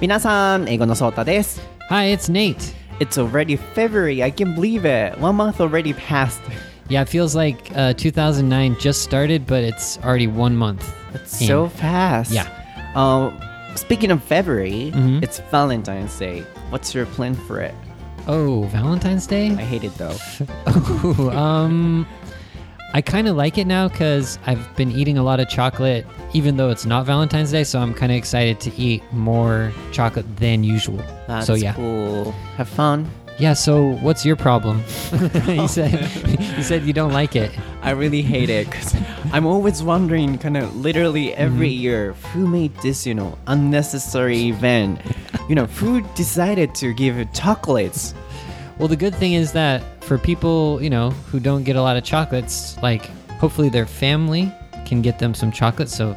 皆さん、英語のソータです。 Hi, it's Nate. It's already February. I can believe it. One month already passed. Yeah, it feels like uh, 2009 just started, but it's already one month. It's in. so fast. Yeah. Uh, speaking of February, Mhm. it's Valentine's Day. What's your plan for it? Oh, Valentine's Day? I hate it though. Ooh, um, I kind of like it now because I've been eating a lot of chocolate, even though it's not Valentine's Day. So I'm kind of excited to eat more chocolate than usual. That's so yeah, cool. Have fun. yeah. So what's your problem? you said you said you don't like it. I really hate it because I'm always wondering, kind of literally every mm-hmm. year, who made this, you know, unnecessary event? You know, who decided to give chocolates? Well, the good thing is that for people, you know, who don't get a lot of chocolates, like hopefully their family can get them some chocolate. So,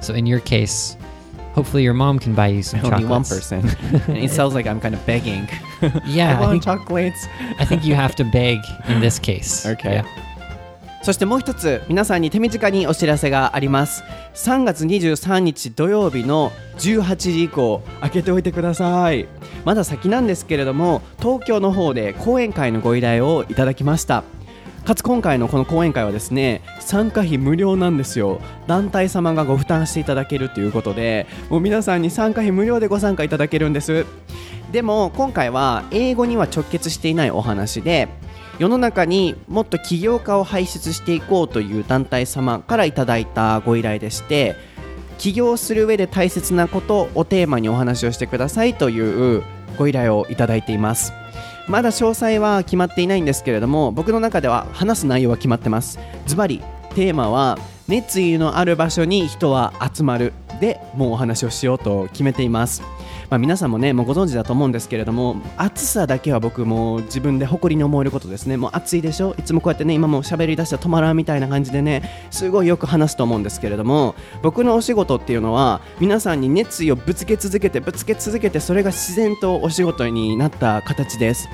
so in your case, hopefully your mom can buy you some Only one chocolates. person. and it sounds like I'm kind of begging. Yeah, I I want think- chocolates. I think you have to beg in this case. Okay. Yeah. そしてもう一つ皆さんに手短にお知らせがあります3月23日土曜日の18時以降開けておいてくださいまだ先なんですけれども東京の方で講演会のご依頼をいただきましたかつ今回のこの講演会はですね参加費無料なんですよ。団体様がご負担していただけるということでもう皆さんに参加費無料でご参加いただけるんです。でも今回は英語には直結していないお話で世の中にもっと起業家を輩出していこうという団体様からいただいたご依頼でして起業する上で大切なことをテーマにお話をしてくださいというご依頼をいただいています。まだ詳細は決まっていないんですけれども僕の中では話す内容は決まってます。ズバリテーマは熱意のある場所に人は集まるでもうお話をしようと決めています。まあ、皆さんもねもうご存知だと思うんですけれども暑さだけは僕も自分で誇りに思えることですね。もう暑いでしょ？いつもこうやってね今も喋り出したら止まらんみたいな感じでねすごいよく話すと思うんですけれども僕のお仕事っていうのは皆さんに熱意をぶつけ続けてぶつけ続けてそれが自然とお仕事になった形です。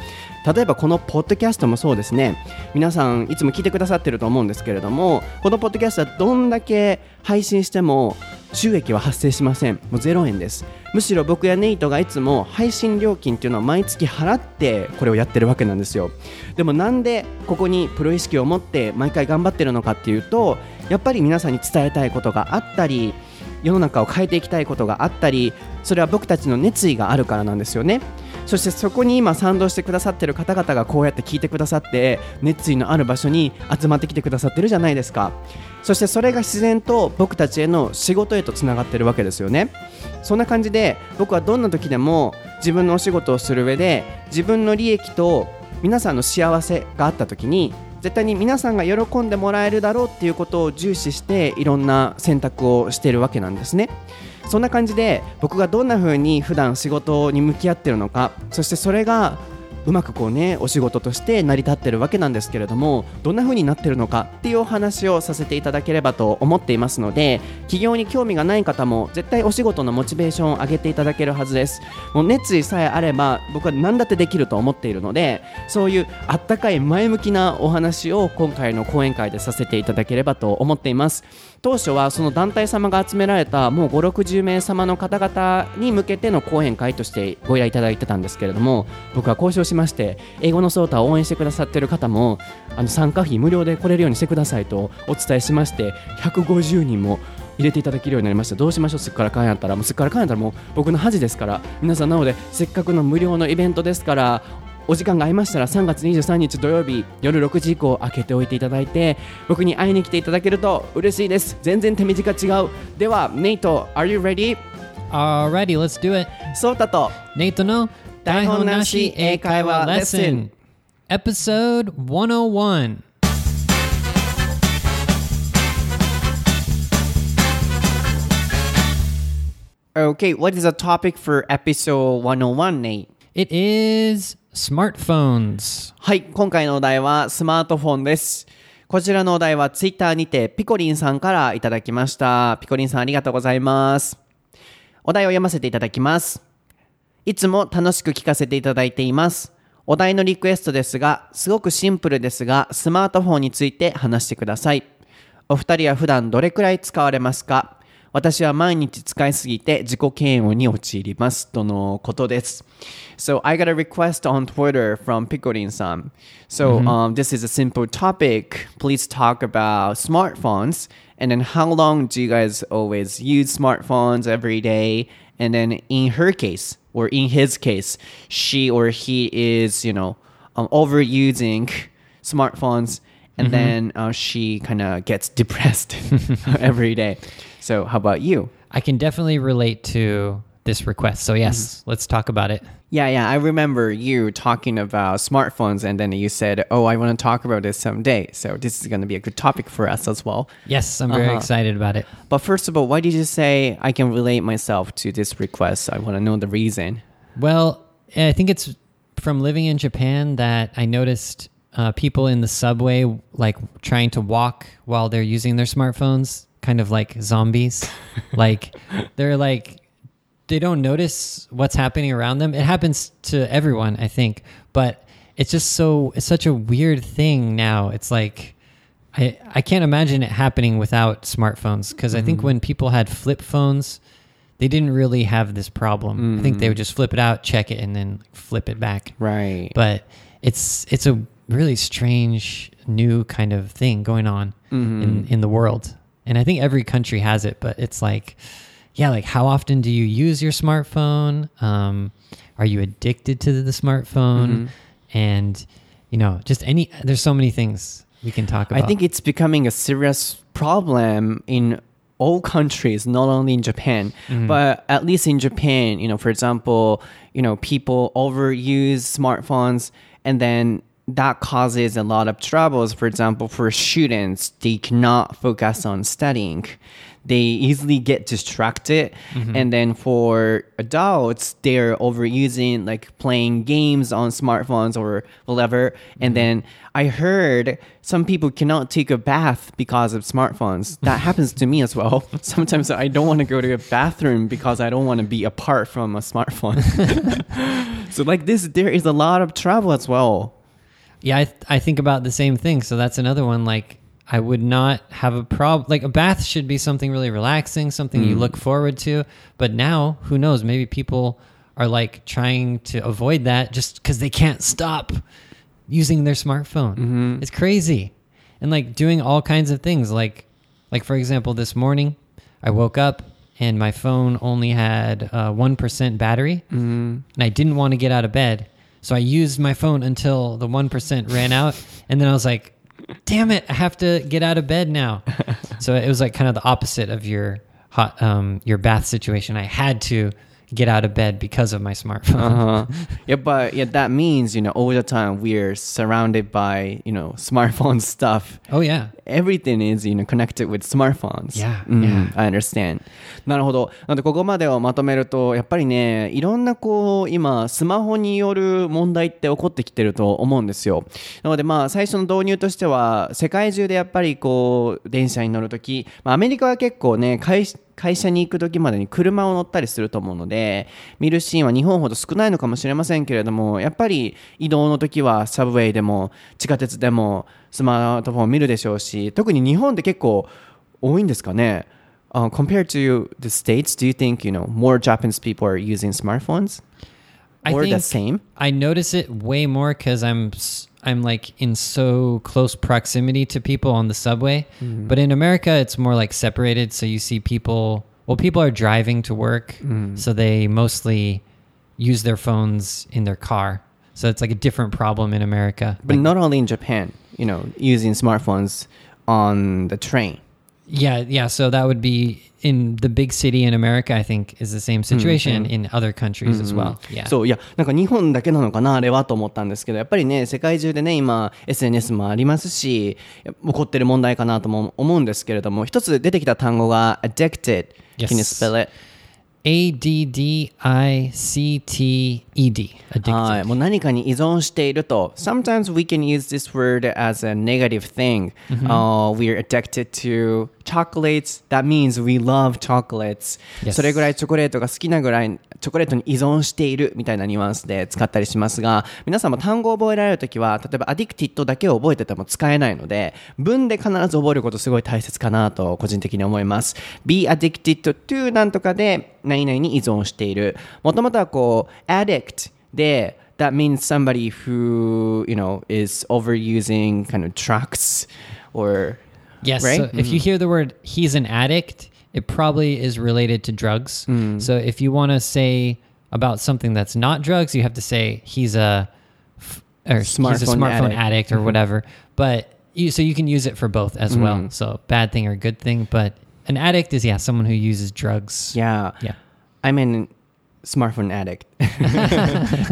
例えばこのポッドキャストもそうですね。皆さんいつも聞いてくださってると思うんですけれどもこのポッドキャストはどんだけ配信しても収益は発生しません。もう0円です。むしろ僕やネイトがいつも配信料金っていうのは毎月払ってこれをやってるわけなんですよ。でもなんでここにプロ意識を持って毎回頑張ってるのかっていうとやっぱり皆さんに伝えたいことがあったり世の中を変えていきたいことがあったりそれは僕たちの熱意があるからなんですよね。そしてそこに今賛同してくださってる方々がこうやって聞いてくださって熱意のある場所に集まってきてくださってるじゃないですか。そしてそれが自然と僕たちへの仕事へとつながってるわけですよね。そんな感じで僕はどんな時でも自分のお仕事をする上で自分の利益と皆さんの幸せがあった時に絶対に皆さんが喜んでもらえるだろうっていうことを重視していろんな選択をしているわけなんですね。そんな感じで僕がどんな風に普段仕事に向き合ってるのかそしてそれがうまくこうねお仕事として成り立ってるわけなんですけれどもどんな風になってるのかっていうお話をさせていただければと思っていますので起業に興味がない方も絶対お仕事のモチベーションを上げていただけるはずです。もう熱意さえあれば僕は何だってできると思っているのでそういうあったかい前向きなお話を今回の講演会でさせていただければと思っています。当初はその団体様が集められたもう5 6 0名様の方々に向けての講演会としてご依頼いただいてたんですけれども僕は交渉しまして英語のソータを応援してくださっている方もあの参加費無料で来れるようにしてくださいとお伝えしまして150人も入れていただけるようになりました。どうしましょう？すっからかんやったら。もうすっからかんやったらもう僕の恥ですから。皆さんなのでせっかくの無料のイベントですからお時間が合いましたら3月23日土曜日夜6時以降開けておいていただいて僕に会いに来ていただけると嬉しいです全然手短違うではネイト Are you ready? Alrighty, let's do it. ソータと Nate no 台本なし英会話レッスン Episode 101. Okay, what is the topic for episode 101, Nate? It is smartphones. はい、今回のお題はスマートフォンです。こちらのお題はツイッターにてピコリンさんからいただきました。ピコリンさんありがとうございます。お題を読ませていただきます。いつも楽しく聞かせていただいています。お題のリクエストですが、すごくシンプルですが、スマートフォンについて話してください。お二人は普段どれくらい使われますか？私は毎日使いすぎて自己嫌悪に陥りますとのことです。So I got a request on Twitter from Picorin-san. So um, this is a simple topic. Please talk about smartphones and then how long do you guys always use smartphones every day? And then in her case or in his case, she or he is, you know, um, overusing smartphones and then uh, she kind of gets depressed every day. So how about you? I can definitely relate to this request. So yes, let's talk about it. Yeah, yeah. I remember you talking about smartphones, and then you said, "Oh, I want to talk about this someday." So this is going to be a good topic for us as well. Yes, I'm very Uh-huh. excited about it. But first of all, why did you say I can relate myself to this request? I want to know the reason. Well, I think it's from living in Japan that I noticed uh, people in the subway like trying to walk while they're using their smartphones, kind of like zombies. like they're like they don't notice what's happening around them. It happens to everyone, I think, but it's just so it's such a weird thing now. It's like I I can't imagine it happening without smartphones because I think mm-hmm. when people had flip phones, they didn't really have this problem. I think they mm-hmm. would just flip it out, check it, and then flip it back. Right. But it's it's a really strange new kind of thing going on mm-hmm. in in the world, and I think every country has it. But it's like, yeah, like how often do you use your smartphone? Um, are you addicted to the smartphone? And you know, just any. There's so many things we can talk about. I think it's becoming a serious problem in all countries, not only in Japan, but at least in Japan, you know, for example, you know, people overuse smartphones and then that causes a lot of troubles. For example, for students, they cannot focus on studying. They easily get distracted. Mm-hmm. And then for adults, they're overusing like playing games on smartphones or whatever. And mm-hmm. then I heard some people cannot take a bath because of smartphones. That happens to me as well. Sometimes I don't want to go to a bathroom because I don't want to be apart from a smartphone. so like this, there is a lot of trouble as well. Yeah, I, th- I think about the same thing. So that's another one. Like, I would not have a problem. Like, a bath should be something really relaxing, something you mm-hmm. look forward to. But now, who knows? Maybe people are like trying to avoid that just because they can't stop using their smartphone. Mm-hmm. It's crazy. And like doing all kinds of things. Like, like for example, this morning I woke up and my phone only had uh, 1% battery mm-hmm. and I didn't want to get out of bed. So I used my phone until the 1% ran out. And then I was like, damn it, I have to get out of bed now. so it was like kind of the opposite of your hot, um, your bath situation. I had to get out of bed because of my smartphone. Uh-huh. yeah, but yeah, that means you know all the time we're surrounded by you know smartphone stuff. Oh, yeah. Everything is you know connected with smartphones. Yeah, うん yeah. I understand. なるほど。なのでここまでをまとめるとやっぱりねいろんなこう今スマホによる問題って起こってきてると思うんですよ。なのでまあ最初の導入としては世界中でやっぱりこう電車に乗るとき、まあ、アメリカは結構ね会会社に行く時までに車を乗ったりすると思うので見るシーンは日本ほど少ないのかもしれませんけれどもやっぱり移動の時はサブウェイでも地下鉄でもスマートフォンを見るでしょうし特に日本って結構多いんですかね、uh, Compared to the States, do you think you know more Japanese people are using smartphones? I or the think same? I notice it way more because I'm s- I'm like in so close proximity to people on the subway. Mm-hmm. But in America, it's more like separated. So you see people. Well, people are driving to work, Mm. so they mostly use their phones in their car. So it's like a different problem in America. But not only in Japan, You know, using smartphones on the train. Yeah, yeah. So that would be in the big city in America. I think is the same situation in other countries as well. Yeah. そういやなんか日本だけなのかなあれはと思ったんですけどやっぱりね世界中でね今 SNS もありますし起こってる問題かなとも思うんですけれども一つ出てきた単語が addicted Yes. Can you spell it? A D D I C T E D. Addicted. はい、もう何かに依存していると。Sometimes we can use this word as a negative thing.、Uh, we're addicted to chocolates, that means we love chocolates. Yes. それぐらいチョコレートが好きなぐらい、チョコレートに依存しているみたいなニュアンスで使ったりしますが、皆さんも単語を覚えられるときは、例えば addicted だけを覚えてても使えないので、文で必ず覚えることすごい大切かなと個人的に思います。be addicted to なんとかで何々に依存している。もともとはこう、addict で、that means somebody who, you know, is overusing kind of drugs or Yes. Right? So if you mm. hear the word he's an addict, it probably is related to drugs. Mm. So if you want to say about something that's not drugs, you have to say he's a f- or he's a Smartphone smartphone addict. addict, or mm-hmm. whatever. But you so you can use it for both as well. Mm. So bad thing or good thing, but an addict is yeah, someone who uses drugs. Yeah. Yeah. I'm an smartphone addict.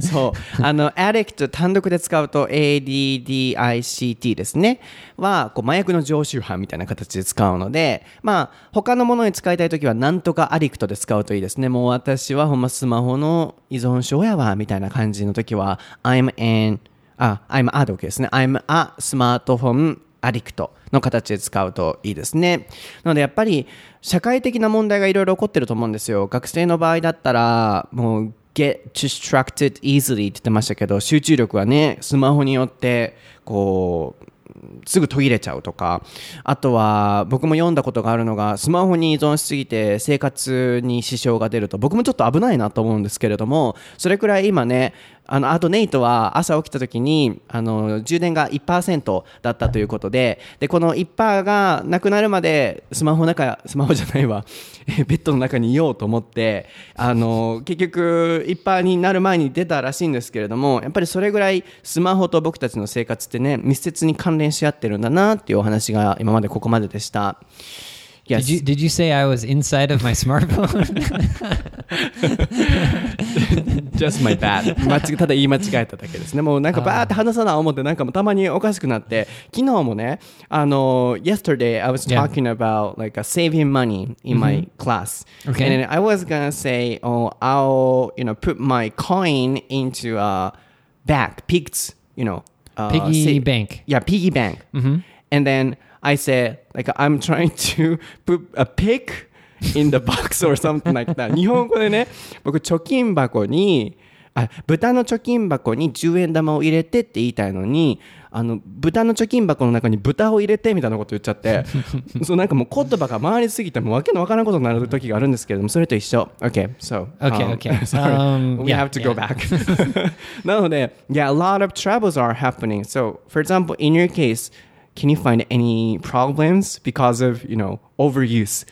そう。あの、addict 単独で使うと ADDICT ですね。は、こう、麻薬の常習犯みたいな形で使うので、まあ、他のものに使いたいときは、なんとかアディクトで使うといいですね。もう私はほんまスマホの依存症やわ、みたいな感じのときは、I'm an, あ、I'm a で OK ですね。I'm a smartphone addict の形で使うといいですね。なのでやっぱり社会的な問題がいろいろ起こってると思うんですよ。学生の場合だったらもう get distracted easily って言ってましたけど集中力はねスマホによってこうすぐ途切れちゃうとかあとは僕も読んだことがあるのがスマホに依存しすぎて生活に支障が出ると僕もちょっと危ないなと思うんですけれどもそれくらい今ねあのあとネイトは朝起きた時にあの充電が1%だったということででこの1%がなくなるまでスマホの中スマホじゃないわ ベッドの中にいようと思ってあの結局1%になる前に出たらしいんですけれどもやっぱりそれぐらいスマホと僕たちの生活ってね密接に関連し合ってるんだなっていうお話が今までここまででした。Yes. Did you did you say I was inside of my smartphone? just my bad 間違ただ言い間違えただけですねもうなんかバーって話さな思ってなんかもうたまにおかしくなって昨日もねあの yesterday I was Yeah. talking about like a saving money in my class Okay. and then I was gonna say oh I'll you know put my coin into a bag pigs you know uh, Piggy sa- bank. yeah piggy bank and then I said like I'm trying to put a pig in the box or something like that 日本語でね僕貯金箱にあ豚の貯金箱に10円玉を入れてって言いたいのにあの豚の貯金箱の中に豚を入れてみたいなこと言っちゃってそうなんかもう言葉が回りすぎてもうわけのわからんことになる時があるんですけれどもそれと一緒 OK so Okay, um, okay. sorry Um, we have to go back なので yeah a lot of troubles are happening so for example in your case can you find any problems because of you know overuse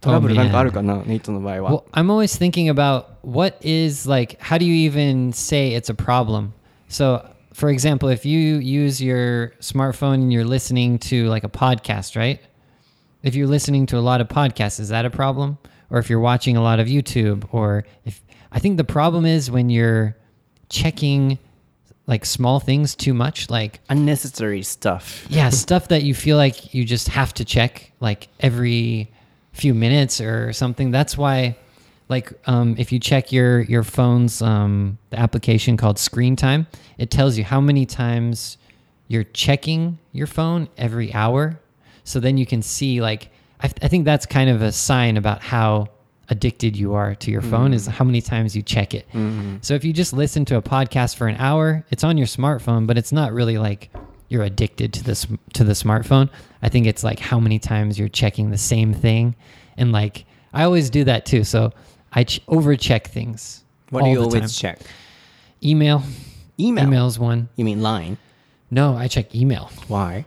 トラブルなんかあるかな、ネイトの場合は。 Well, I'm always thinking about what is like, how do you even say it's a problem? So, for example, if you use your smartphone and you're listening to like a podcast, right? If you're listening to a lot of podcasts, is that a problem? Or if you're watching a lot of YouTube, or if I think the problem is when you're checking like small things too much, like unnecessary stuff. yeah, stuff that you feel like you just have to check like every few minutes or something. That's why, like, um, if you check your your phone's um, the application called Screen Time, it tells you how many times you're checking your phone every hour. So then you can see like I, I think that's kind of a sign about how addicted you are to your phone is mm. how many times you check it. Mm-hmm. So if you just listen to a podcast for an hour, it's on your smartphone, but it's not really like you're addicted to this to the smartphone. I think it's like how many times you're checking the same thing, and like I always do that too. So I ch- overcheck things. What do you the always time. check? Email. Email. Email's one. You mean line? No, I check email. Why?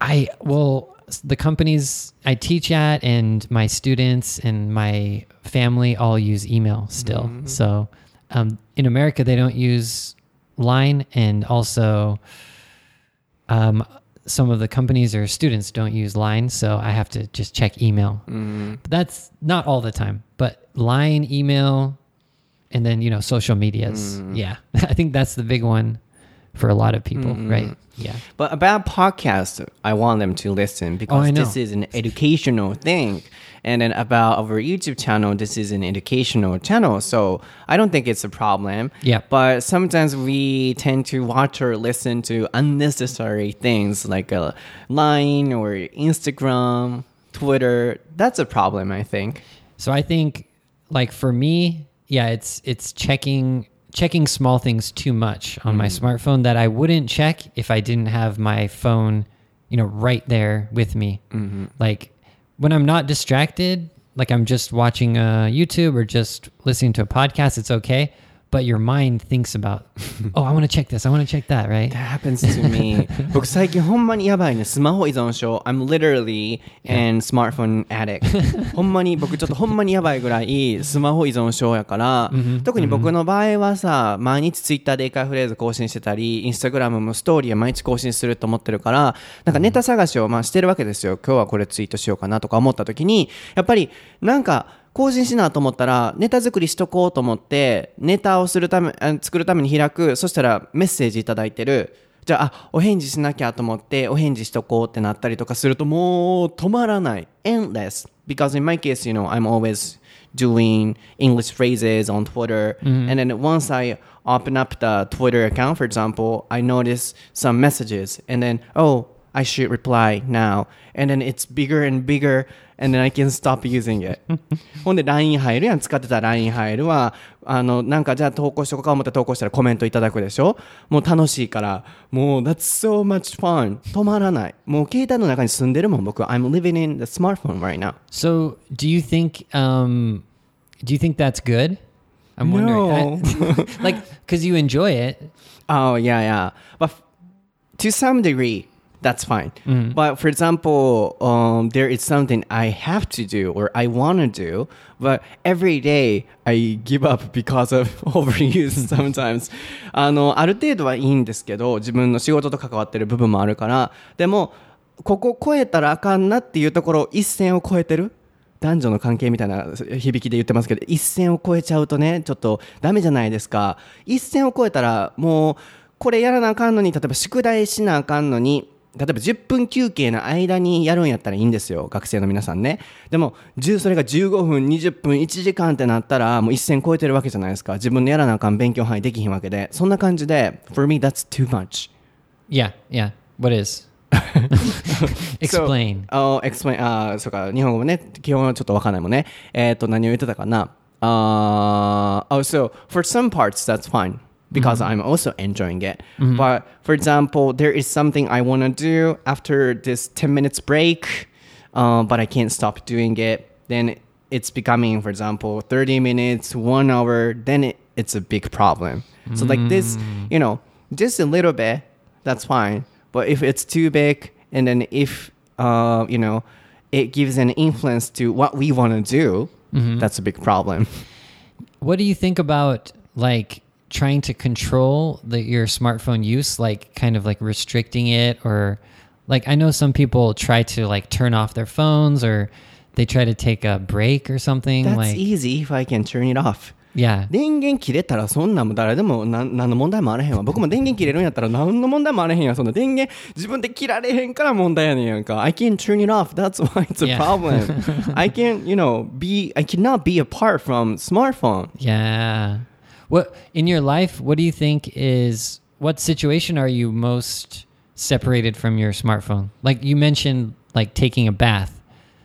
I well, the companies I teach at and my students and my family all use email still. So um, in America, they don't use Line, and also um, some of the companies or students don't use Line. So I have to just check email. But that's not all the time, but Line, email, and then you know social medias. Yeah, I think that's the big one for a lot of people, mm-hmm. right? Yeah. But about podcasts, I want them to listen oh, because Oh, this is an educational thing. And then about our YouTube channel, this is an educational channel. So I don't think it's a problem. Yeah. But sometimes we tend to watch or listen to unnecessary things like a line or Instagram, Twitter. That's a problem, I think. So I think like for me, yeah, it's it's checking checking small things too much on my smartphone that I wouldn't check if I didn't have my phone, you know, right there with me. Like when I'm not distracted, like I'm just watching uh, YouTube or just listening to a podcast, it's okay. But your mind thinks about, oh, I want to check this, I want to check that, right? That happens to me. 僕最近ほんまにやばいね。スマホ依存症。I'm literally an smartphone addict. ほんまに僕ちょっとほんまにやばいぐらいスマホ依存症やから、特に僕の場合はさ、毎日ツイッターで英会フレーズ更新してたり、インスタグラムもストーリーは毎日更新すると思ってるから、なんかネタ探しをまあしてるわけですよ。今日はこれツイートしようかなとか思った時に、やっぱりなんか、更新しなと思ったらネタ作りしとこうと思ってネタをするためあ作るために開くそしたらメッセージいただいてるじゃああお返事しなきゃと思ってお返事しとこうってなったりとかするともう止まらない endless because in my case you know I'm always doing English phrases on Twitter and then once I open up the Twitter account for example I notice some messages and then oh I should reply now. And then it's bigger and bigger, and then I can stop using it. ほんで LINE 入るやん。使ってた LINE 入るは、あの、なんかじゃあ投稿しとこうか思って投稿したらコメントいただくでしょもう楽しいから、もう That's so much fun. 止まらない。もう携帯の中に住んでるもん、僕。I'm living in the smartphone right now. So, do you think um do you think that's good? I'm wondering. I- like cuz you enjoy it. Oh yeah, yeah. But to some degree, that's fine. But for example, um, there is something I have to do or I want to do, but every day I give up because of overuse sometimes. あの、ある程度はいいんですけど、自分の仕事と関わってる部分もあるから、でも、ここ超えたらあかんなっていうところ、一線を越えてる？男女の関係みたいな響きで言ってますけど一線を越えちゃうとねちょっとダメじゃないですか一線を越えたらもうこれやらなあかんのに例えば宿題しなあかんのに例えば10分休憩の間にやるんやったらいいんですよ学生の皆さんねでも10それが15分20分1時間ってなったらもう一線越えてるわけじゃないですか自分のやらなあかん勉強範囲できひんわけでそんな感じで For me that's too much Yeah, yeah. What is? Explain. So, oh, explain. あーそうか、日本語もね、基本はちょっとわかんないもんね。えっ、と、何を言ってたかな。あー oh, so for some parts, that's fine. Because I'm also enjoying it. But for example, there is something I want to do after this 10 minutes break, uh, but I can't stop doing it. Then it's becoming, for example, 30 minutes, one hour, then it, it's a big problem. So, like this, you know, just a little bit, that's fine. But if it's too big, and then if, uh, you know, it gives an influence to what we want to do, that's a big problem. What do you think about like trying to control the your smartphone use like kind of like restricting it or like I know some people try to like turn off their phones or they try to take a break or something That's like easy if I can turn it off. yeah 電源切れたらそんなんも誰でもなん何の問題もあれへんわ僕も電源切れるんやったら何の問題もあれへんやんそんな電源自分で切られへんから問題やねんやんか I can turn it off that's why it's a Yeah. problem I can you know be I cannot be apart from smartphone Yeah. What in your life? What do you think is what situation are you most separated from your smartphone? Like you mentioned, like taking a bath.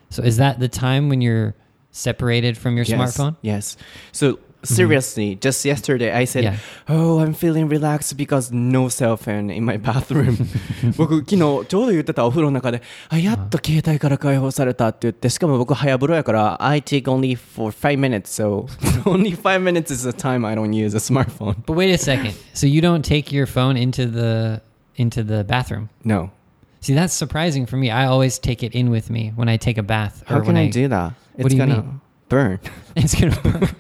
So is that the time when you're separated from your yes, smartphone? yes so seriously just yesterday I said Yeah. oh I'm feeling relaxed because no cell phone in my bathroom 僕昨日ちょうど言ってたお風呂の中であやっと携帯から解放されたって言ってしかも僕早風呂やから I take only for 5 minutes so only 5 minutes is the time I don't use a smartphone But wait a second. So you don't take your phone into the into the bathroom? no See, that's surprising for me. I always take it in with me when I take a bath. how when can I do that What it's do you gonna mean? burn It's gonna.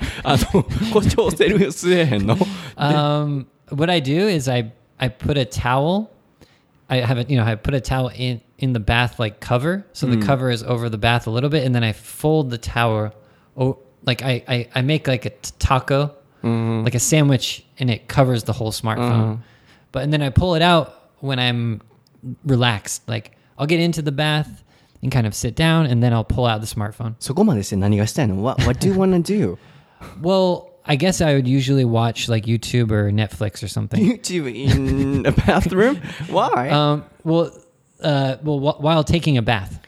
あの誇張せる吸えへんの um, what I do is I I put a towel. I have a you know I put a towel in in the bath like cover, so the cover is over the bath a little bit, and then I fold the towel. Oh, like I I, I make like a t- taco, like a sandwich, and it covers the whole smartphone. But and then I pull it out when I'm relaxed. Like I'll get into the bath and kind of sit down, and then I'll pull out the smartphone. そこまでして何がしたいの what, what do you wanna do? Well, I guess I would usually watch like YouTube or Netflix or something. YouTube in a bathroom? Why? um, well, uh, well, wh- while taking a bath.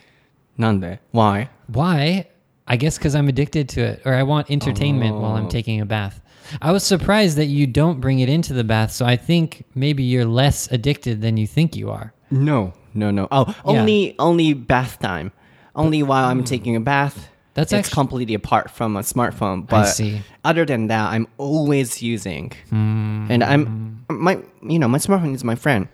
なんで Why? Why? I guess because I'm addicted to it, or I want entertainment while I'm taking a bath. I was surprised that you don't bring it into the bath, so I think maybe you're less addicted than you think you are. No, no, no. Oh, only only bath time. Only while I'm taking a bath. That's it's actu- completely apart from a smartphone. But see. other than that, I'm always using. And I'm my you know my smartphone is my friend.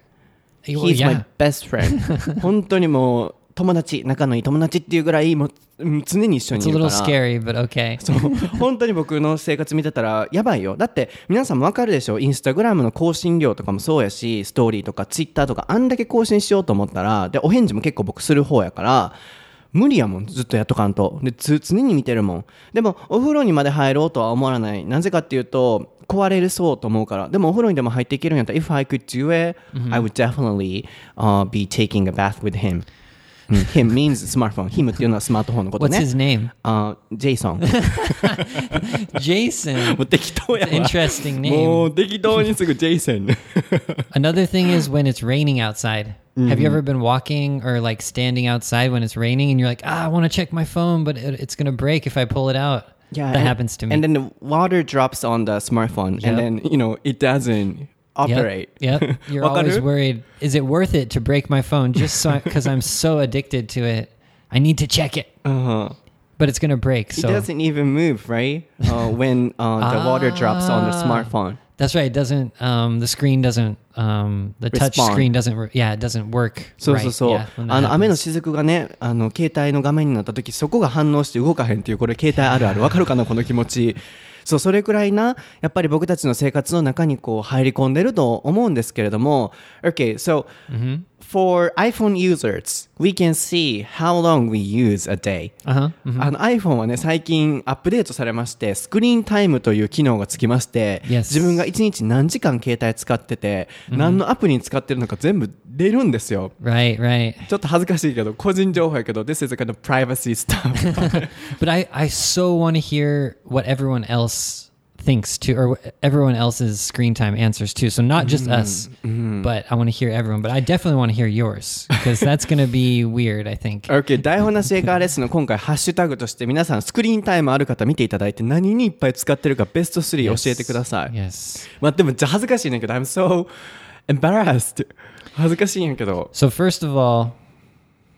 Well, He's my yeah. best friend. 本当にもう 友達仲のいい友達っていうぐらいもううん常に一緒にいるから。Scary, okay. そう。本当に僕の生活見てたらやばいよ。だって皆さんもわかるでしょ。インスタグラムの更新量とかもそうやしストーリーとかツイッターとかあんだけ更新しようと思ったらでお返事も結構僕する方やから無理やもんずっとやっとかんと。でつ常に見てるもん。でもお風呂にまで入ろうとは思わない。なぜかっていうと壊れるそうと思うから。でもお風呂にでも入っていけるんやったら If I could do it、I would definitely、uh, be taking a bath with him、うん him means smartphone him っていうのはスマートフォンのこと What's ね his name? あジェイソン Jason. もう適当やわ Interesting も name. う適当にすぐジェイソン Another thing is when it's raining outside. Have you ever been walking or like standing outside when it's raining and you're like, ah, I want to check my phone, but it, it's going to break if I pull it out? Yeah, that and- happens to me. And then the water drops on the smartphone, Yep. and then you know it doesn't operate. Yep. yep. You're わかる always worried. Is it worth it to break my phone just so because I'm so addicted to it? I need to check it, Uh-huh. but it's gonna break. It So doesn't even move, right? Uh, when uh, the water drops on the Ah. smartphone. that's right. It doesn't. Um, the screen doesn't. Um, the touch Respond. screen doesn't. Re- yeah, it doesn't work. そうそうそう。 Right. Yeah, when that あの雨の happens. 雫がね、あの携帯の画面になった時、そこが反応して動かへんっていうこれ携帯あるある。わかるかなこの気持ち。 そうそれくらいなやっぱり僕たちの生活の中にこう入り込んでると思うんですけれども。Okay, so for iPhone users we can see how long we use a day Uh-huh. あの iPhone はね最近アップデートされましてスクリーンタイムという機能がつきまして、Yes. 自分が1日何時間携帯使ってて、何のアプリに使ってるのか全部出るんですよ Right. Right. ちょっと恥ずかしいけど個人情報やけど This is a kind of privacy stuff But I, I so want to hear what everyone else thinks too, or what everyone else's screen time answers too. So not just us, but I want to hear everyone. But I definitely want to hear yours because that's going to be weird. I think. OK 台本なし英会話レッスンの今回ハッシュタグとして皆さんスクリーンタイムある方見ていただいて何にいっぱい使ってるかベスト3教えてください、 Yes. まあでもじゃあ恥ずかしいねんけど I'm so embarrassed 恥ずかしいんやけど So first of all,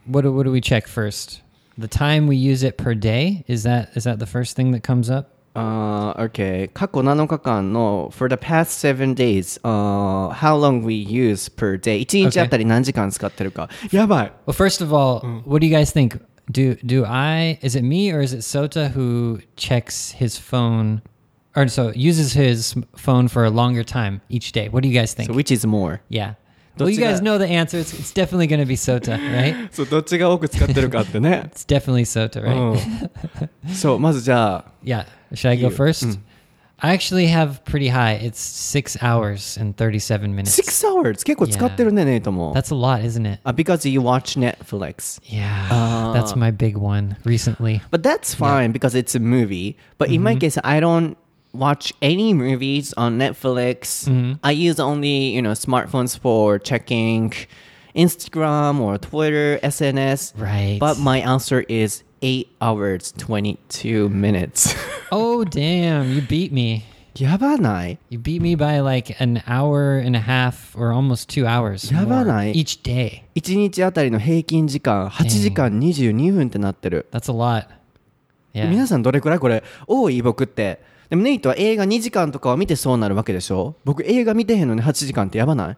what do, what do we check first? The time we use it per day is that is that the first thing that comes up? あー OK 過去7日間の For the past 7 days、uh, How long we use per day 1日あたり何時間使ってるか、やばい Well, first of all, what do you guys think? Do do I is it me or is it Sota who checks his phone or so uses his phone for a longer time each day? What do you guys think? So which is more? yeah. Well, you どっちが- guys know the answer. It's, it's definitely going to be Sota, right? そうどっちが多く使ってるかってね It's definitely Sota, う right? んそうまずじゃあ Yeah. Should I go You. first? I actually have pretty high. It's six hours and 37 minutes. 6 hours 結構使ってるね、ネイトも。 That's a lot, isn't it? Uh, because you watch Netflix. Yeah. that's my big one recently. But that's fine because it's a movie. But in my case, I don't watch any movies on Netflix. I use only, you know, smartphones for checking Instagram or Twitter, SNS. Right. But my answer is 8 hours 22 minutes. Oh, damn. You beat me. やばない You beat me by like an hour and a half or almost two hours やばない each day. 1日あたりの平均時間8時間22分ってなってる。That's a lot. Yeah. 皆さんどれくらいこれ多い僕ってでもネイトは映画2時間とかは見てそうなるわけでしょ僕映画見てへんのに8時間ってやばない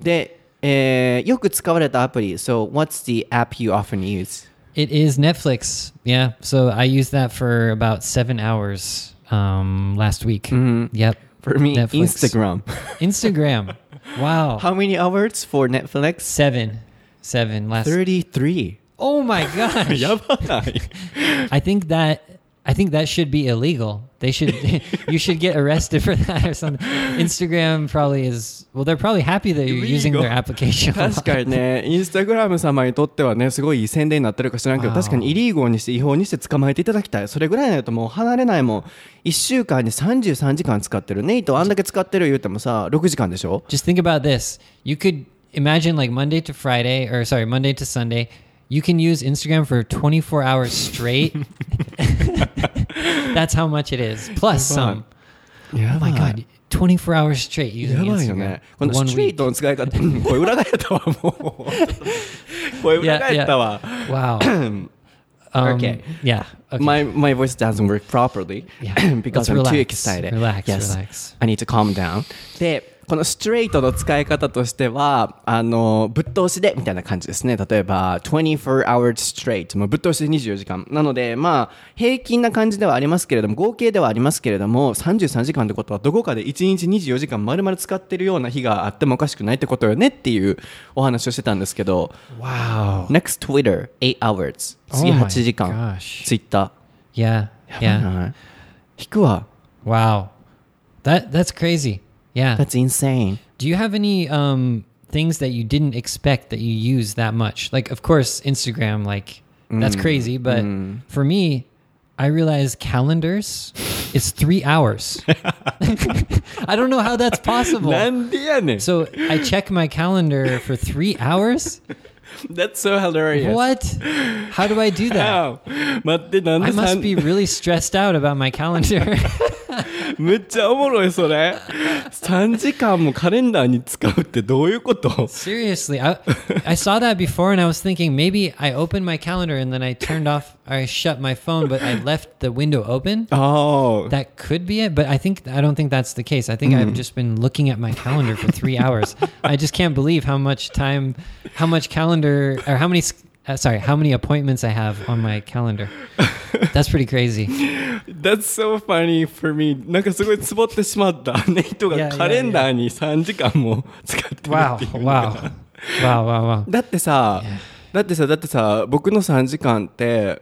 で、えーよく使われたアプリ So what's the app you often use? It is Netflix. Yeah. So I used that for about seven hours um, last week. Mm-hmm. Yep. For me, Netflix. Instagram. Instagram. Wow. How many hours for Netflix? Seven. Seven. Last 33. Oh my gosh. I think that I think that should be illegal. They should you should get arrested for that or something. Instagram probably is well they're probably happy that you're using their application. a lot. 確かにね、インスタグラム様にとってはね、すごいいい宣伝になってるか知らんけど、 Wow. 確かにイリーゴにして違法にして捕まえていただきたい。それぐらいないともう離れないもん。1週間に33時間使ってる。ネイトあんだけ使ってる言うてもさ、6時間でしょ Just think about this. You could imagine like Monday to Friday or sorry, Monday to Sunday. You can use Instagram for 24 hours straight. That's how much it is. Plus some. や Oh my god. 24 hours straight や using ばいよ Instagram. ね。この One ストリー week. トの使い方、うん声裏返ったわ、もう。声裏返ったわ。 Wow. um, Okay. Yeah. Okay. My my voice doesn't work properly Yeah. because Let's I'm too relax. excited. Relax, Yes. relax. I need to calm down. で、 このストレートの使い方としては、あの、ぶっ通しでみたいな感じですね。例えば、24 hours straight。もうぶっ通しで24時間。なので、まあ、平均な感じではありますけれども、合計ではありますけれども、33時間ってことは、どこかで1日24時間丸々使ってるような日があってもおかしくないってことよねっていうお話をしてたんですけど、Wow. Next Twitter, 8 hours。次 Oh my 8時間。gosh. Twitter。Yeah. や Yeah. ばない引くわ。Wow. That that's crazy. Yeah. That's insane. Do you have any um, things that you didn't expect that you use that much? Like, of course, Instagram, like, mm. that's crazy. But mm. for me, I realize calendars It's three hours. I don't know how that's possible. Eh. so I check my calendar for three hours. That's so hilarious. What? How do I do that? How? I must be really stressed out about my calendar. むっちゃおもろい、それ。3時間もカレンダーに使うってどういうこと Seriously, I, I saw that before and I was thinking maybe I opened my calendar and then I turned off, I shut my phone, but I left the window open. ああ。 That could be it, but I think I don't think that's the case. I think I've just been looking at my calendar for three hours. I just can't believe how much time, how much calendar, or how many, s- uh, sorry, how many appointments I have on my calendar. That's pretty crazy. That's so funny for me. なんかすごいツボってしまった。ネイト Yeah, が yeah, カレンダーに3時間も使ってるっていう Wow, のが wow, wow, wow, wow. だってさ、だってさ、だってさ、僕の3時間って、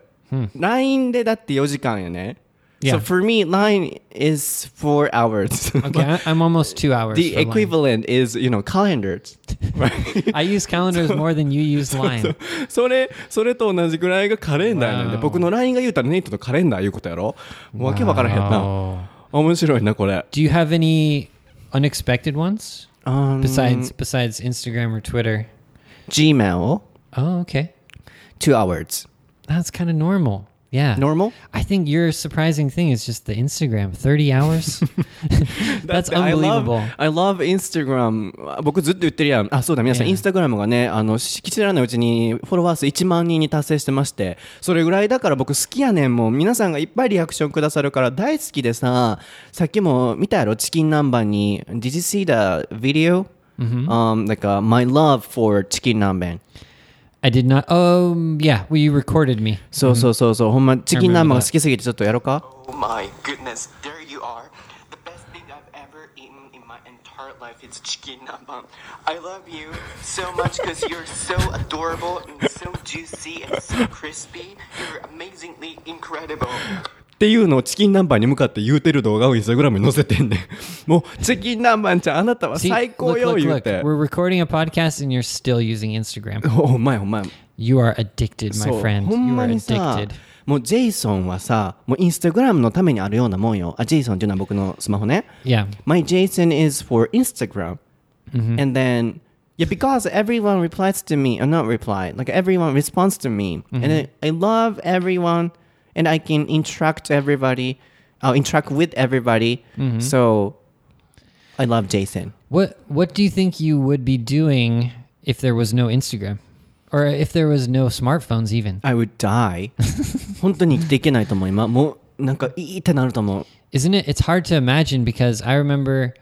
LINE でだって4時間やね。 Yeah. So for me, LINE is four hours. Okay, I, I'm almost two hours. The for Line. equivalent is, you know, calendars. Right? I use calendars more than you use Line. それ、それと同じぐらいがカレンダーなんで、 Wow. 僕の LINE が言うたらネイトのカレンダーいうことやろわけわからへんな。 Wow. 面白いな、これ。 Do you have any unexpected ones Um, besides besides Instagram or Twitter? Gmail, Oh, okay. two hours. That's kind of normal. Yeah. Normal? I think your surprising thing is just the Instagram. 30 hours? That's だって I unbelievable. love, I love Instagram. 僕ずっと言ってるやん。あ、そうだ、皆さん.インスタグラムがね、あの、し知らないうちにフォロワー数1万人に達成してまして、それぐらいだから僕好きやねん。もう皆さんがいっぱいリアクションくださるから大好きでさ、さっきも見たやろ、チキン南蛮に。Did you see the video?、Um, like、uh, my love for チキン南蛮。I did not. Oh, yeah. Well, you recorded me. そうそうそうそう、ほんまチキン I remember 南蛮が好きすぎてちょっとやろうか Oh my goodness, there you are. The best thing I've ever eaten in my entire life is chicken namban. I love you so much because you're so adorable and so juicy and so crispy. You're amazingly incredible. っていうのをチキン南蛮に向かって言うてる動画をインスタグラムに載せてんねん。もうチキン南蛮ちゃんあなたは See, 最高 look, よ look, 言う look. て。We're recording a podcast and you're still using Instagram. おお前お前。You are addicted, そ my う friend. ほん You ま are にさ addicted. もうジェイソンはさもうインスタグラムのためにあるようなもんよあジェイソンっていうのは僕のスマホね Yeah. My Jason is for Instagram and then yeah because everyone replies to me or not reply like everyone responds to me and I, I love everyone and I can interact everybody I'll interact with everybody so I love Jason What What do you think you would be doing if there was no Instagram, or if there was no smartphones even? I would die 本当に生きていけないと思う今もうなんかいいってなると思う Isn't it? It's hard to imagine because I remember,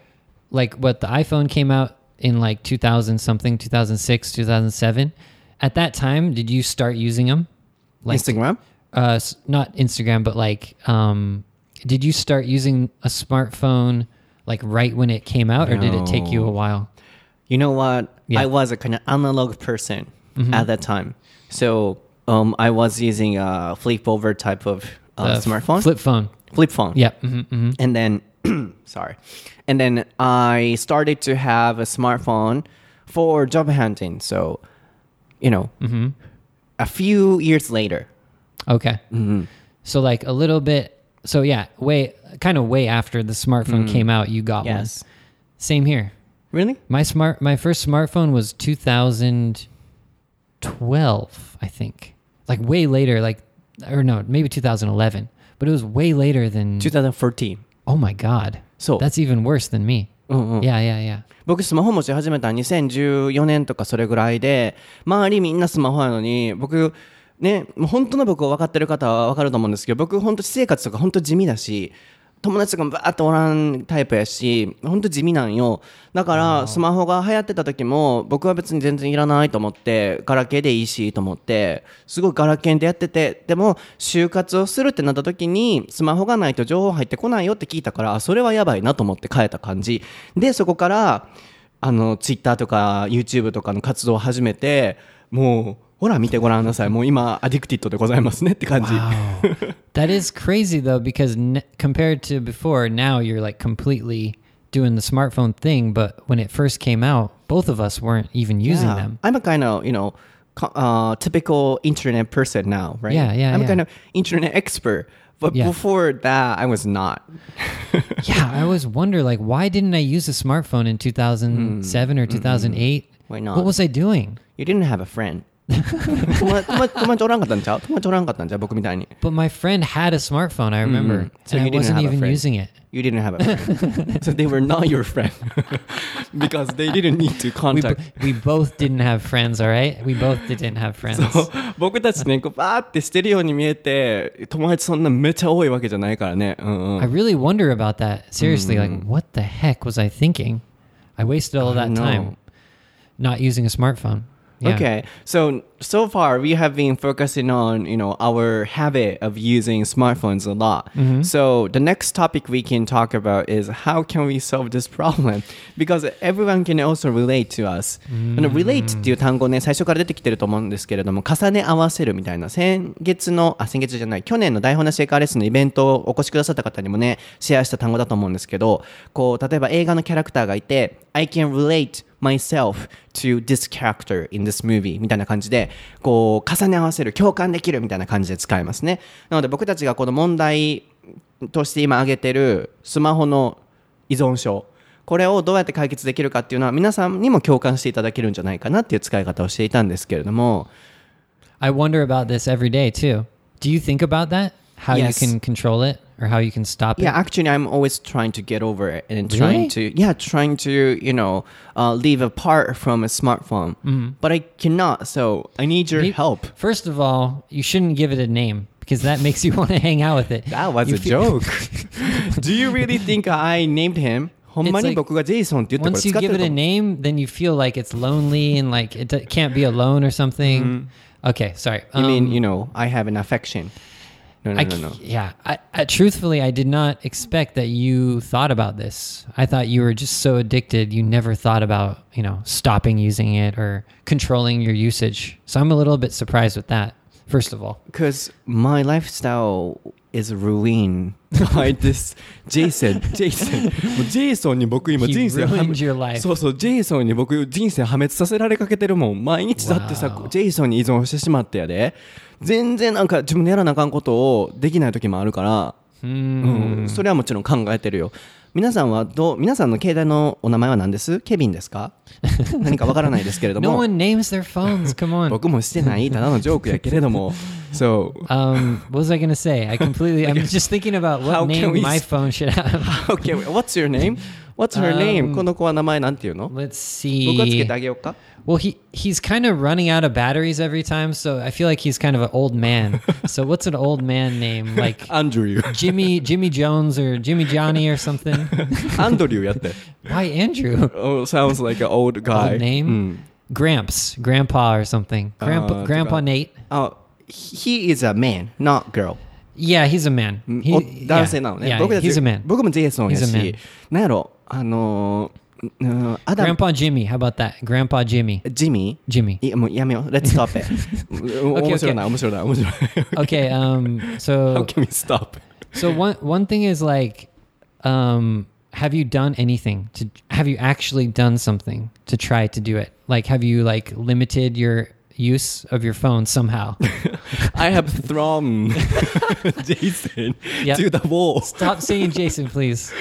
like, what the iPhone came out in like 2000 something, 2006, 2007. At that time, did you start using them? Like, Instagram Uh, not Instagram, but like, um, did you start using a smartphone like right when it came out, or did it take you a while? You know what? Yeah. I was a kind of analog person at that time. So um, I was using a flip over type of uh, smartphone, flip phone. flip phone. Yeah. hmm hmm and then sorry and then i started to have a smartphone for job hunting so you know Mm-hmm. a few years later Okay. Mm-hmm. So like a little bit. So yeah, way kind of way after the smartphone came out, you got one. Mm. yes Same here. really My smart my first smartphone was 2012, I think. Like way later like or no, maybe 2011. But it was way later than 2014 Oh my god. So- That's even worse than me. うんうん Yeah, yeah, yeah. 僕スマホ持ち始めたの2014年とかそれぐらいで周りみんなスマホやのに僕 ねもう本当の僕を分かってる方は分かると思うんですけど僕本当私生活とか本当地味だし友達とかもバーッとおらんタイプやし本当地味なんよ。だからスマホが流行ってた時も僕は別に全然いらないと思ってガラケーでいいしと思ってすごいガラケーでやっててでも就活をするってなった時にスマホがないと情報入ってこないよって聞いたからあそれはやばいなと思って変えた感じ。でそこからあのツイッターとか YouTube とかの活動を始めてもうほら見てごらんなさいもう今アディクティッドでございますねって感じ Wow. that is crazy though because n- compared to before, now you're like completely doing the smartphone thing, but when it first came out, both of us weren't even using Yeah. them. I'm a kind of, you know, co- uh, typical internet person now, right? Yeah, yeah, I'm yeah. a kind of internet expert. But Yeah. before that, I was not. yeah, I always wonder like why didn't I use a smartphone in 2007 or 2008? Why not? What was I doing? You didn't have a friend. 友達友達友達おらんかったんちゃう友達おらんかったんちゃう僕みたいに。 But my friend had a smartphone, I remember. So and you I didn't wasn't have a even friend. using it. You didn't have a friend. so they were not your friend. because they didn't need to We, contact. b- we both didn't have friends, all right? We both didn't have friends. そう僕たちね、こうバーってしてるように見えて、友達そんなめっちゃ多いわけじゃないからね。うんうん I really wonder about that. Seriously, like what the heck was I thinking? I wasted all I that know. time not using a smartphone. Yeah. Okay, so so far we have been focusing on you know our habit of using smartphones a lot. So the next topic we can talk about is how can we solve this problem? Because everyone can also relate to us. あの relate っていう単語ね最初から出てきてると思うんですけれども重ね合わせるみたいな先月のあ先月じゃない去年の台本なしエカーレッスンのイベントをお越しくださった方にもねシェアした単語だと思うんですけどこう例えば映画のキャラクターがいて I can relate myself to this character in this movie みたいな感じでこう重ね合わせる共感できるみたいな感じで使えますねなので僕たちがこの問題として今挙げてるスマホの依存症これをどうやって解決できるかっていうのは皆さんにも共感していただけるんじゃないかなっていう使い方をしていたんですけれども I wonder about this every day too. Do you think about that? How Yes. you can control it? or how you can stop Yeah, it? actually, I'm always trying to get over it and Really? trying to, yeah, trying to, you know, uh, live apart from a smartphone. But I cannot, so I need your Maybe- help. First of all, you shouldn't give it a name because that makes you want to hang out with it. That was You a feel- joke. Do you really think I named him? ほんま It's に like- 僕がジェイソンって言ってこれ Once 使 you って give る it と a 思う name, then you feel like it's lonely and like it d- can't be alone or something. Okay, sorry. You mean, Um, you know, I have an affection. No, no, I no, c- no. Yeah, I, I, truthfully, I did not expect that you thought about this. I thought you were just so addicted, you never thought about, you know, stopping using it or controlling your usage. So I'm a little bit surprised with that, first of all. Because my lifestyle is ruined by this Jason. Jason. もうジェイソンに僕今 He 人生 ruined your life. そうそう、ジェイソンに僕人生破滅させられかけてるもん。毎日だってさ Wow.、ジェイソンに依存してしまってやで。全然なんか自分でやらなあかんことをできない時もあるから、うん、それはもちろん考えてるよ。皆さんはどう皆さんの携帯のお名前は何ですケビンですか何かわからないですけれど No も their phones. 僕もしてないただのジョークやけれども So Um, what was I going to say? I completely, I'm just thinking about How what can name we my phone should have. Okay, what's your name? What's her name? この子は名前なんていうの Let's 僕がつけ see. てあげようか Well, he he's kind of running out of batteries every time, so I feel like he's kind of an old man. so what's an old man name? Like アンドリュー Jimmy Jimmy Jones or Jimmy Johnny or something? アンドリューやって Why Andrew? Oh, sounds like an old guy. Old name? うん Gramps, Grandpa or something. Grandpa Uh, Grandpa to- Nate. あ、he is a man, not girl. Yeah, he's a man. He- お yeah, 男性なのね。 Yeah, 僕たち he's a man. 僕もジェイソンや He's a し man.、なんやろ、 あのー うんアダム Grandpa Jimmy. How about that? Grandpa Jimmy. ジミー Jimmy. いやもうやめよう Let's stop it 面白いな面白いな面白い Okay. Um. How So can we stop? so one one thing is like, um, have you done anything to? Have you actually done something to try to do it? Like, have you like limited your use of your phone somehow? I have thrown Jason Yeah. to the wall Stop saying Jason, please.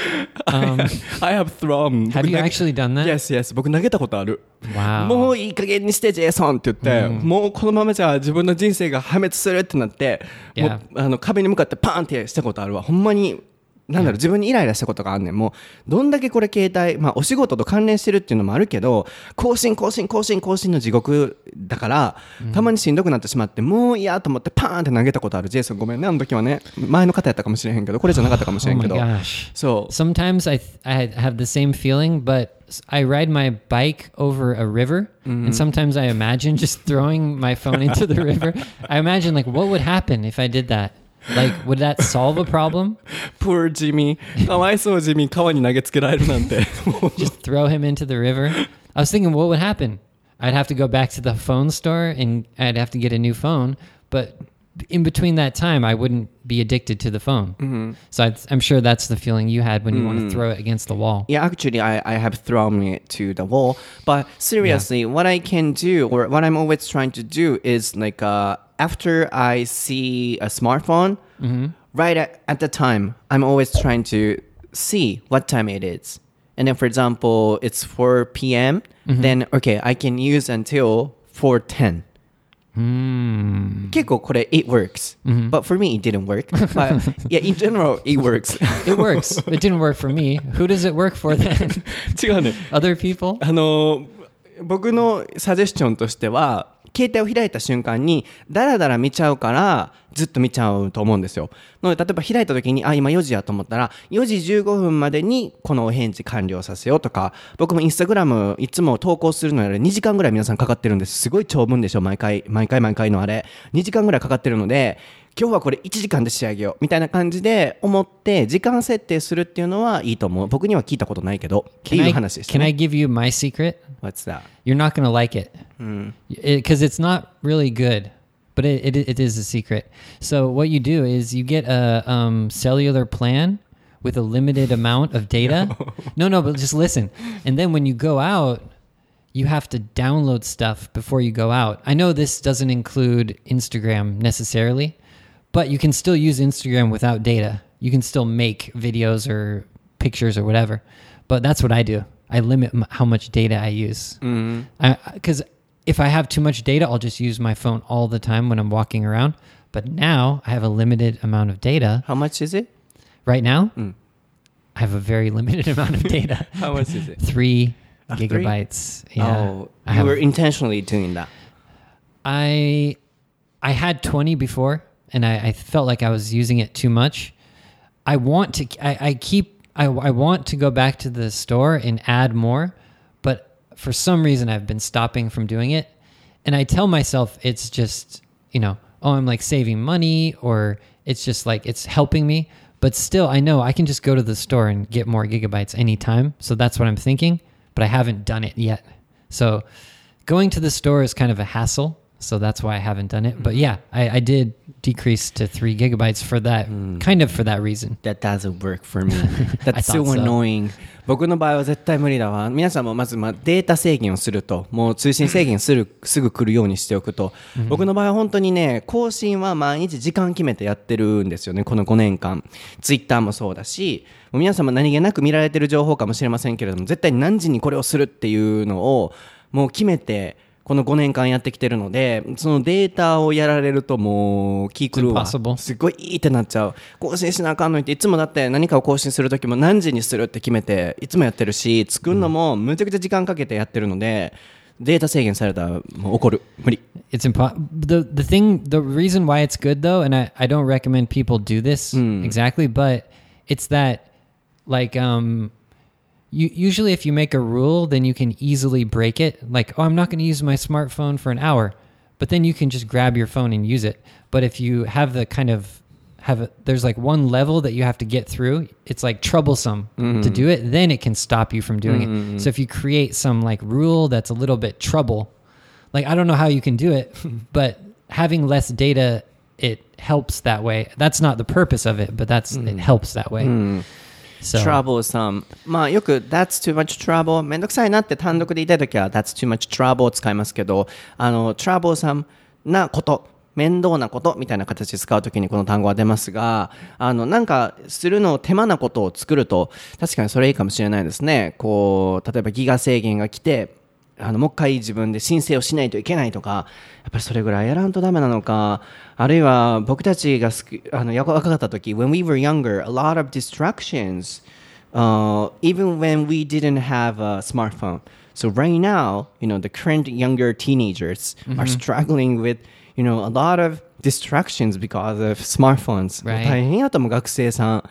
Um, I have thrown have 僕 you 投げ actually done that? Yes, yes 僕投げたことある Wow. もういい加減にしてジェイソンって言って、もうこのままじゃ自分の人生が破滅するってなって、も Yeah. うあの壁に向かってパーンってしたことあるわほんまになんだろう自分にイライラしたことがあんねんもうどんだけこれ携帯、まあ、お仕事と関連してるっていうのもあるけど更新更新更新更新の地獄だから、たまにしんどくなってしまってもう嫌と思ってパーンって投げたことあるジェイソンごめんねあの時はね前の方やったかもしれへんけどこれじゃなかったかもしれ Oh んけど.そう Sometimes I I have the same feeling, but I ride my bike over a river, and sometimes I imagine just throwing my phone into the river. I imagine like what would happen if I did that. Like, would that solve a problem? Poor Jimmy かわいそうジミー川に投げつけられるなんてもう Just throw him into the river? I was thinking, what would happen? I'd have to go back to the phone store and I'd have to get a new phone, but in between that time, I wouldn't be addicted to the phone. Mm-hmm. So I'd, I'm sure that's the feeling you had when you want to mm. throw it against the wall. Yeah, actually, I, I have thrown it to the wall. But seriously, what I can do, or what I'm always trying to do, is like uh, after I see a smartphone, mm-hmm. right at, at the time, I'm always trying to see what time it is. And then, for example, it's 4 p.m., mm-hmm. then, okay, I can use until 4.10. 結構これ it works. But for me, it didn't work. But yeah, in general, it works. It works. it didn't work for me. Who does it work for then? 違うね。Other people? あの僕のサジェスチョンとしては携帯を開いた瞬間にダラダラ見ちゃうからずっと見ちゃうと思うんですよ。なので例えば開いた時にあ今4時やと思ったら4時15分までにこのお返事完了させようとか僕もインスタグラムいつも投稿するのやら2時間ぐらい皆さんかかってるんです。すごい長文でしょ毎回毎回毎回のあれ。2時間ぐらいかかってるので今日はこれ1時間で仕上げようみたいな感じで思って時間設定するっていうのはいいと思う僕には聞いたことないけどって Can いう I, 話でした、can ね、I give you my secret? What's that? You're not to like it because it's not really good, but it, it, it is a secret. So, what you do is you get a um, cellular plan with a limited amount of data. no, no, but just listen. And then when you go out, you have to download stuff before you go out. I know this doesn't include Instagram necessarily, but you can still use Instagram without data. You can still make videos or pictures or whatever. But that's what I do. I limit m- how much data I use. Mm-hmm. Because if I have too much data, I'll just use my phone all the time when I'm walking around. But now I have a limited amount of data. How much is it? Right now, mm. I have a very limited amount of data. How much is it? Three three? gigabytes. Yeah. Oh, I you have- were intentionally doing that. I I had 20 before and I, I felt like I was using it too much. I want to I, I keep I, I want to go back to the store and add more, but for some reason I've been stopping from doing it. And I tell myself it's just, you know, oh I'm like saving money or it's just like it's helping me. But still I know I can just go to the store and get more gigabytes anytime. So that's what I'm thinking, but I haven't done it yet. So going to the store is kind of a hassle so that's why i haven't done it but yeah i, I did decrease to three gigabytes for that kind of for that reason That doesn't work for me. That's so annoying. 僕の場合は絶対無理だわ。皆さんもまずまあデータ制限をすると、もう通信制限するすぐ来るようにしておくと、僕の場合は本当にね、更新は毎日時間決めてやってるんですよね、この5年間。ツイッターもそうだし、もう皆さんも何気なく見られてる情報かもしれませんけれども、絶対何時にこれをするっていうのを、もう決めて、この5年間やってきてるので、そのデータをやられるともう気狂うわ。It's impossible. すごいいいってなっちゃう。更新しなあかんのにって、いつもだって何かを更新するときも何時にするって決めて、いつもやってるし、作るのもむちゃくちゃ時間かけてやってるので、データ制限されたらもう怒る。無理。it's impo- the the thing the reason why it's good though and i, I don't recommend people do this exactly but it's that like um you usually if you make a rule then you can easily break it like oh i'm not going to use my smartphone for an hour but then you can just grab your phone and use it but if you have the kind of have a, there's like one level that you have to get through. It's like troublesome to mm-hmm. do it. Then it can stop you from doing it. Mm-hmm. So if you create some like rule that's a little bit trouble, like I don't know how you can do it, but having less data it helps that way. That's not the purpose of it, but that's it mm. helps that way. Mm. So troublesome. まあよく that's too much trouble. めんどくさいなって単独で言いたいときは that's too much trouble を使いますけどあの troublesome なこと面倒なことみたいな形で使うときにこの単語は出ますがあのなんかするの手間なことを作ると確かにそれいいかもしれないですね。こう例えばギガ制限が来てあのもう一回自分で申請をしないといけないとかやっぱりそれぐらいやらんとダメなのかあるいは僕たちがあの若かった時 when we were younger a lot of distractions uh, even when we didn't have a smartphone so right now you know the current younger teenagers are struggling with you know a lot of distractions because of smartphones. 大変やと思う学生さん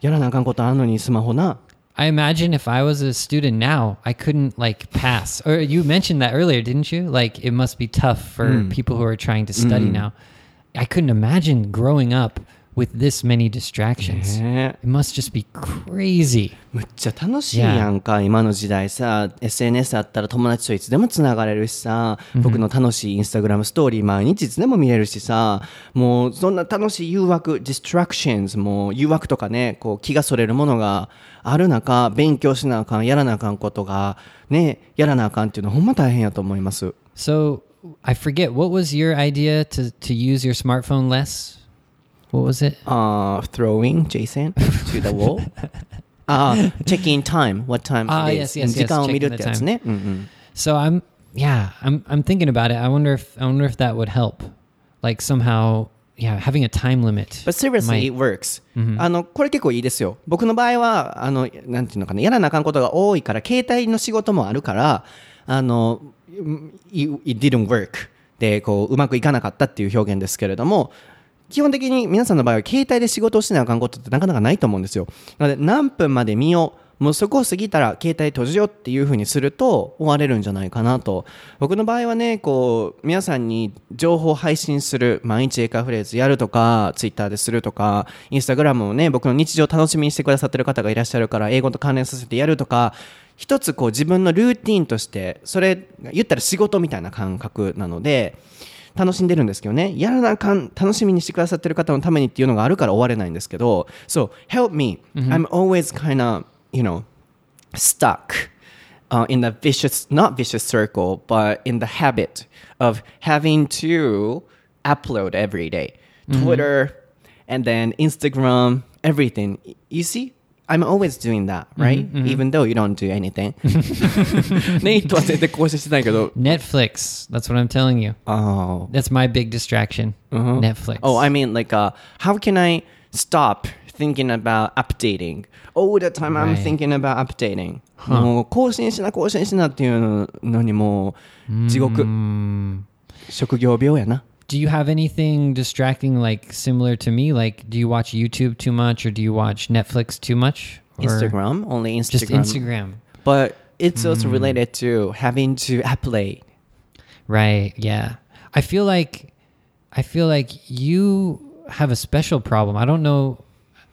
やらなあかんことあんのにスマホな I imagine if I was a student now, I couldn't like pass. Or you mentioned that earlier, didn't you? Like it must be tough for hmm. people who are trying to study hmm. now. I couldn't imagine growing up with this many distractions. ね It must just be crazy. むっちゃ楽しいやんか、今の時代さ SNS あったら友達といつでもつながれるしさ、僕の楽しいインスタグラムストーリー毎日いつでも見れるしさもうそんな楽しい誘惑 distractions もう誘惑とかねこう気がそれるものがある中勉強しなあかんやらなあかんことがねやらなあかんっていうのはほんま大変やと思います So I forget what was your idea to to use your smartphone less? What was it? uh, throwing Jason to the wall ああ checking time what time Ah, it is yes, yes, yes, 時間を見るってや checking つ the ね、うんうん、So I'm yeah, I'm I'm thinking about it. I wonder if I wonder if that would help. Like somehow, yeah, having a time limit. But seriously, it works. あの、これ結構いいですよ。僕の場合は、あの、なんていうのかな、やらなあかんことが多いから、携帯の仕事もあるから、あの、it, it didn't work. で、こう、うまくいかなかったっていう表現ですけれども、基本的に皆さんの場合は携帯で仕事をしなあかんことってなかなかないと思うんですよ。なので、何分まで見よう。もうそこを過ぎたら携帯閉じようっていうふうにすると終われるんじゃないかなと。僕の場合はね、こう、皆さんに情報を配信する、毎日英会話フレーズやるとか、ツイッターでするとか、インスタグラムをね、僕の日常を楽しみにしてくださってる方がいらっしゃるから、英語と関連させてやるとか、一つこう自分のルーティンとして、それ、言ったら仕事みたいな感覚なので、楽しんでるんですけどね、やらなあかん、楽しみにしてくださってる方のためにっていうのがあるから終われないんですけど、So, help me. I'm always kind of, you know, stuck uh, in a vicious, not vicious circle, but in the habit of having to upload every day. Twitter and then Instagram, everything. You see? I'm always doing that, right? Even though you don't do anything. ネイトは全然更新してないけど。 Netflix. That's what I'm telling you. Oh. That's my big distraction. Netflix. Oh, I mean, like, uh, how can I stop thinking about updating? All the time I'm Right. thinking about updating. もう更新しな、更新しなっていうのにもう地獄。職業病やな。 Do you have anything distracting like similar to me? Like, do you watch YouTube too much, or do you watch Netflix too much? Or Instagram, only Instagram. Just Instagram. But it's also hmm. related to having to upload. Right. Yeah. I feel like I feel like you have a special problem. I don't know.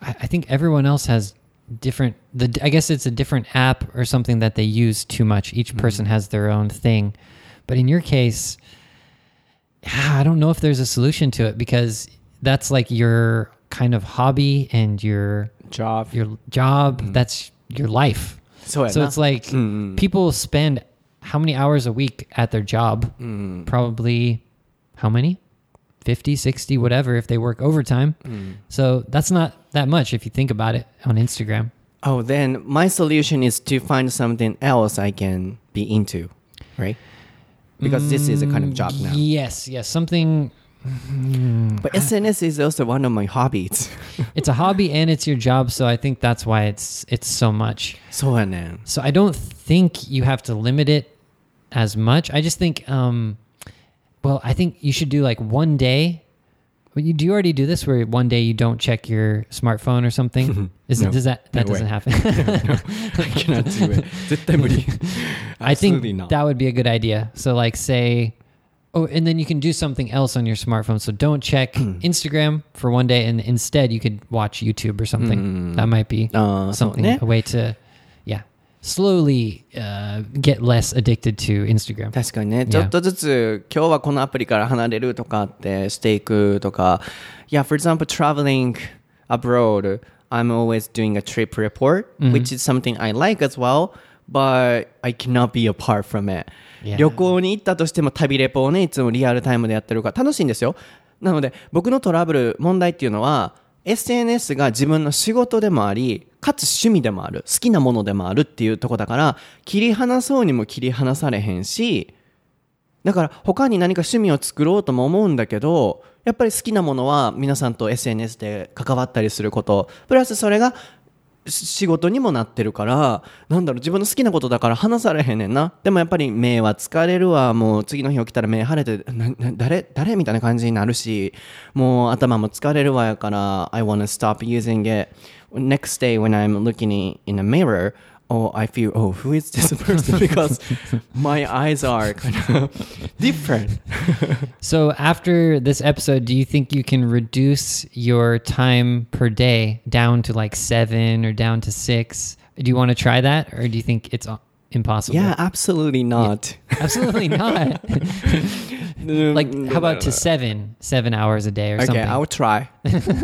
I, I think everyone else has different. The I guess it's a different app or something that they use too much. Each hmm. person has their own thing, but in your case, I don't know if there's a solution to it because that's like your kind of hobby and your Job. your job. Mm-hmm. That's your life. So, So it's like mm-hmm. people spend how many hours a week at their job? Mm-hmm. Probably how many? 50, 60, whatever if they work overtime. So that's not that much if you think about it on Instagram. Oh, then my solution is to find something else I can be into, right? because mm, this is a kind of job now. Yes, yes, something. But SNS is also one of my hobbies. it's a hobby and it's your job, so I think that's why it's it's so much. So So I don't think you have to limit it as much. I just think, um, well, I think you should do like one day well, you, do you already do this where one day you don't check your smartphone or something? Is no, does that that no doesn't way. happen? no, I cannot do it. I think not. that would be a good idea. So like say Oh, and then you can do something else on your smartphone. So don't check Instagram for one day, and instead you could watch YouTube or something. Mm. That might be uh, something a way to slowly uh, get less addicted to Instagram. 確かにね、ちょっとずつ今日はこのアプリから離れるとかってしていくとか、Yeah, for example, traveling abroad, I'm always doing a trip report, which is something I like as well, but I cannot be apart from it. Yeah. 旅行に行ったとしても旅レポをね、いつもリアルタイムでやってるから楽しいんですよ。なので、僕のトラブル、問題っていうのは、SNS が自分の仕事でもあり、かつ趣味でもある、好きなものでもあるっていうとこだから、切り離そうにも切り離されへんし、だから他に何か趣味を作ろうとも思うんだけど、やっぱり好きなものは皆さんと SNS で関わったりすること、プラスそれが仕事にもなってるから、なんだろう、自分の好きなことだから話されへんねんな。でもやっぱり目は疲れるわ、もう次の日起きたら目腫れて、誰誰みたいな感じになるし、もう頭も疲れるわやから、I wanna stop using it. Next day when I'm looking in, in a mirror, oh, I feel, oh, who is this person? Because my eyes are kind of different. So after this episode, do you think you can reduce your time per day down to like seven or down to six? Do you want to try that, or do you think it's impossible? yeah, absolutely not. absolutely not. like, how about to seven, seven hours a day or Okay, something? I'll try.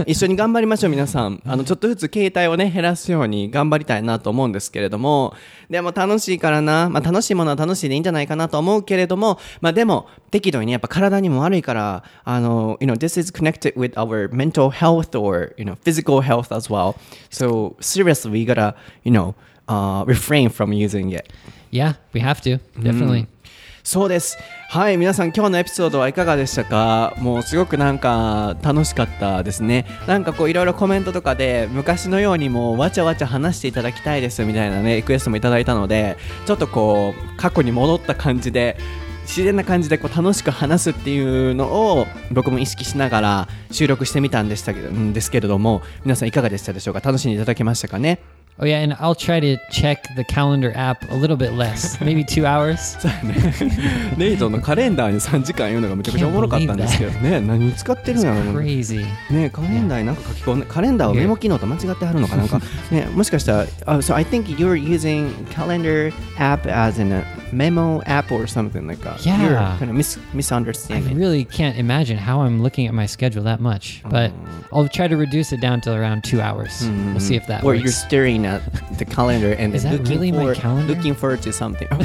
一緒に頑張りましょう、皆さん。あの、ちょっとずつ携帯をね、減らすように頑張りたいなと思うんですけれども、でも楽しいからな、まあ楽しいものは楽しいでいいんじゃないかなと思うけれども、まあでも、適度にね、やっぱ体にも悪いから、あの、you know, this is connected with our mental health or, you know, physical health as well. So, seriously, we gotta, you know, uh, refrain from using it. yeah, we have to definitely. そうです。はい、皆さん今日のエピソードはいかがでしたか？もうすごくなんか楽しかったですね。なんかこういろいろコメントとかで昔のようにもうわちゃわちゃ話していただきたいですみたいなね、リクエストもいただいたので、ちょっとこう過去に戻った感じで、自然な感じでこう楽しく話すっていうのを僕も意識しながら収録してみたんでしたけどんですけれども皆さんいかがでしたでしょうか？楽しんでいただけましたかね？Oh yeah, and I'll try to check the calendar app a little bit less, maybe two hours. ネイトのカレンダーに3時間言うのがめちゃくちゃおもろかったんですけどね、何使ってるんやろ。Crazy。ね、カレンダーになんか書き込んで、カレンダーをメモ機能と間違ってはるのかなんか。ね、もしかしたら、uh, so I think you're using calendar app as in a memo app or something like that. Yeah. You're kind of mis misunderstanding. I really can't imagine how I'm looking at my schedule that much, but oh. I'll try to reduce it down to around two hours. We'll mm-hmm. see if that. Or works. you're staring at the calendar and Is looking really my for calendar? looking forward to something.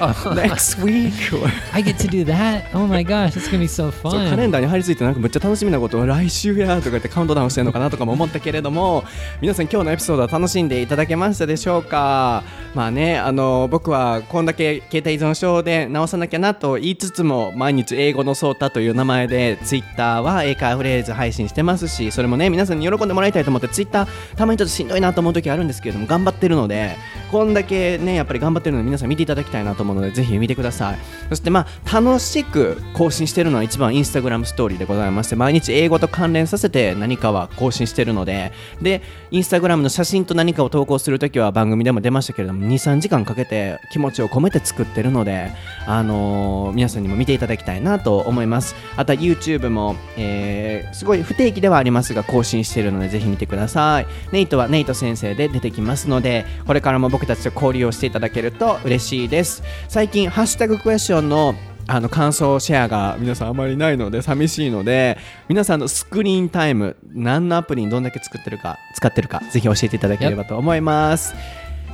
Oh, next week. I get to do that? Oh my gosh, it's gonna be so そうカレ fun. ンダーに貼り付いてなんかめっちゃ楽しみなことを来週やとか言ってカウントダウンしてるのかなとかも思ったけれども皆さん今日のエピソードは楽しんでいただけましたでしょうか？まあねあの僕はこんだけ携帯依存症で直さなきゃなと言いつつも毎日英語のソータという名前でツイッターは英会話フレーズ配信してますしそれもね皆さんに喜んでもらいたいと思ってツイッターたまにちょっとしんどいなと思う時あるんですですけれども頑張ってるのでこんだけねやっぱり頑張ってるので皆さん見ていただきたいなと思うのでぜひ見てください。そしてまあ楽しく更新してるのは一番インスタグラムストーリーでございまして毎日英語と関連させて何かは更新してるのででインスタグラムの写真と何かを投稿するときは番組でも出ましたけれども23時間かけて気持ちを込めて作ってるのであのー皆さんにも見ていただきたいなと思います。あとは YouTube も、えーすごい不定期ではありますが更新してるのでぜひ見てください。ネイトはネイト先生で出てきますのでこれからも僕たちと交流をしていただけると嬉しいです。最近ハッシュタグクエスチョンのあの感想シェアが皆さんあまりないので寂しいので皆さんのスクリーンタイム何のアプリにどんだけ作ってるか使ってるかぜひ教えていただければと思います。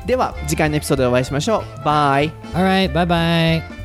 では次回のエピソードでお会いしましょう。バイ。All right, bye bye.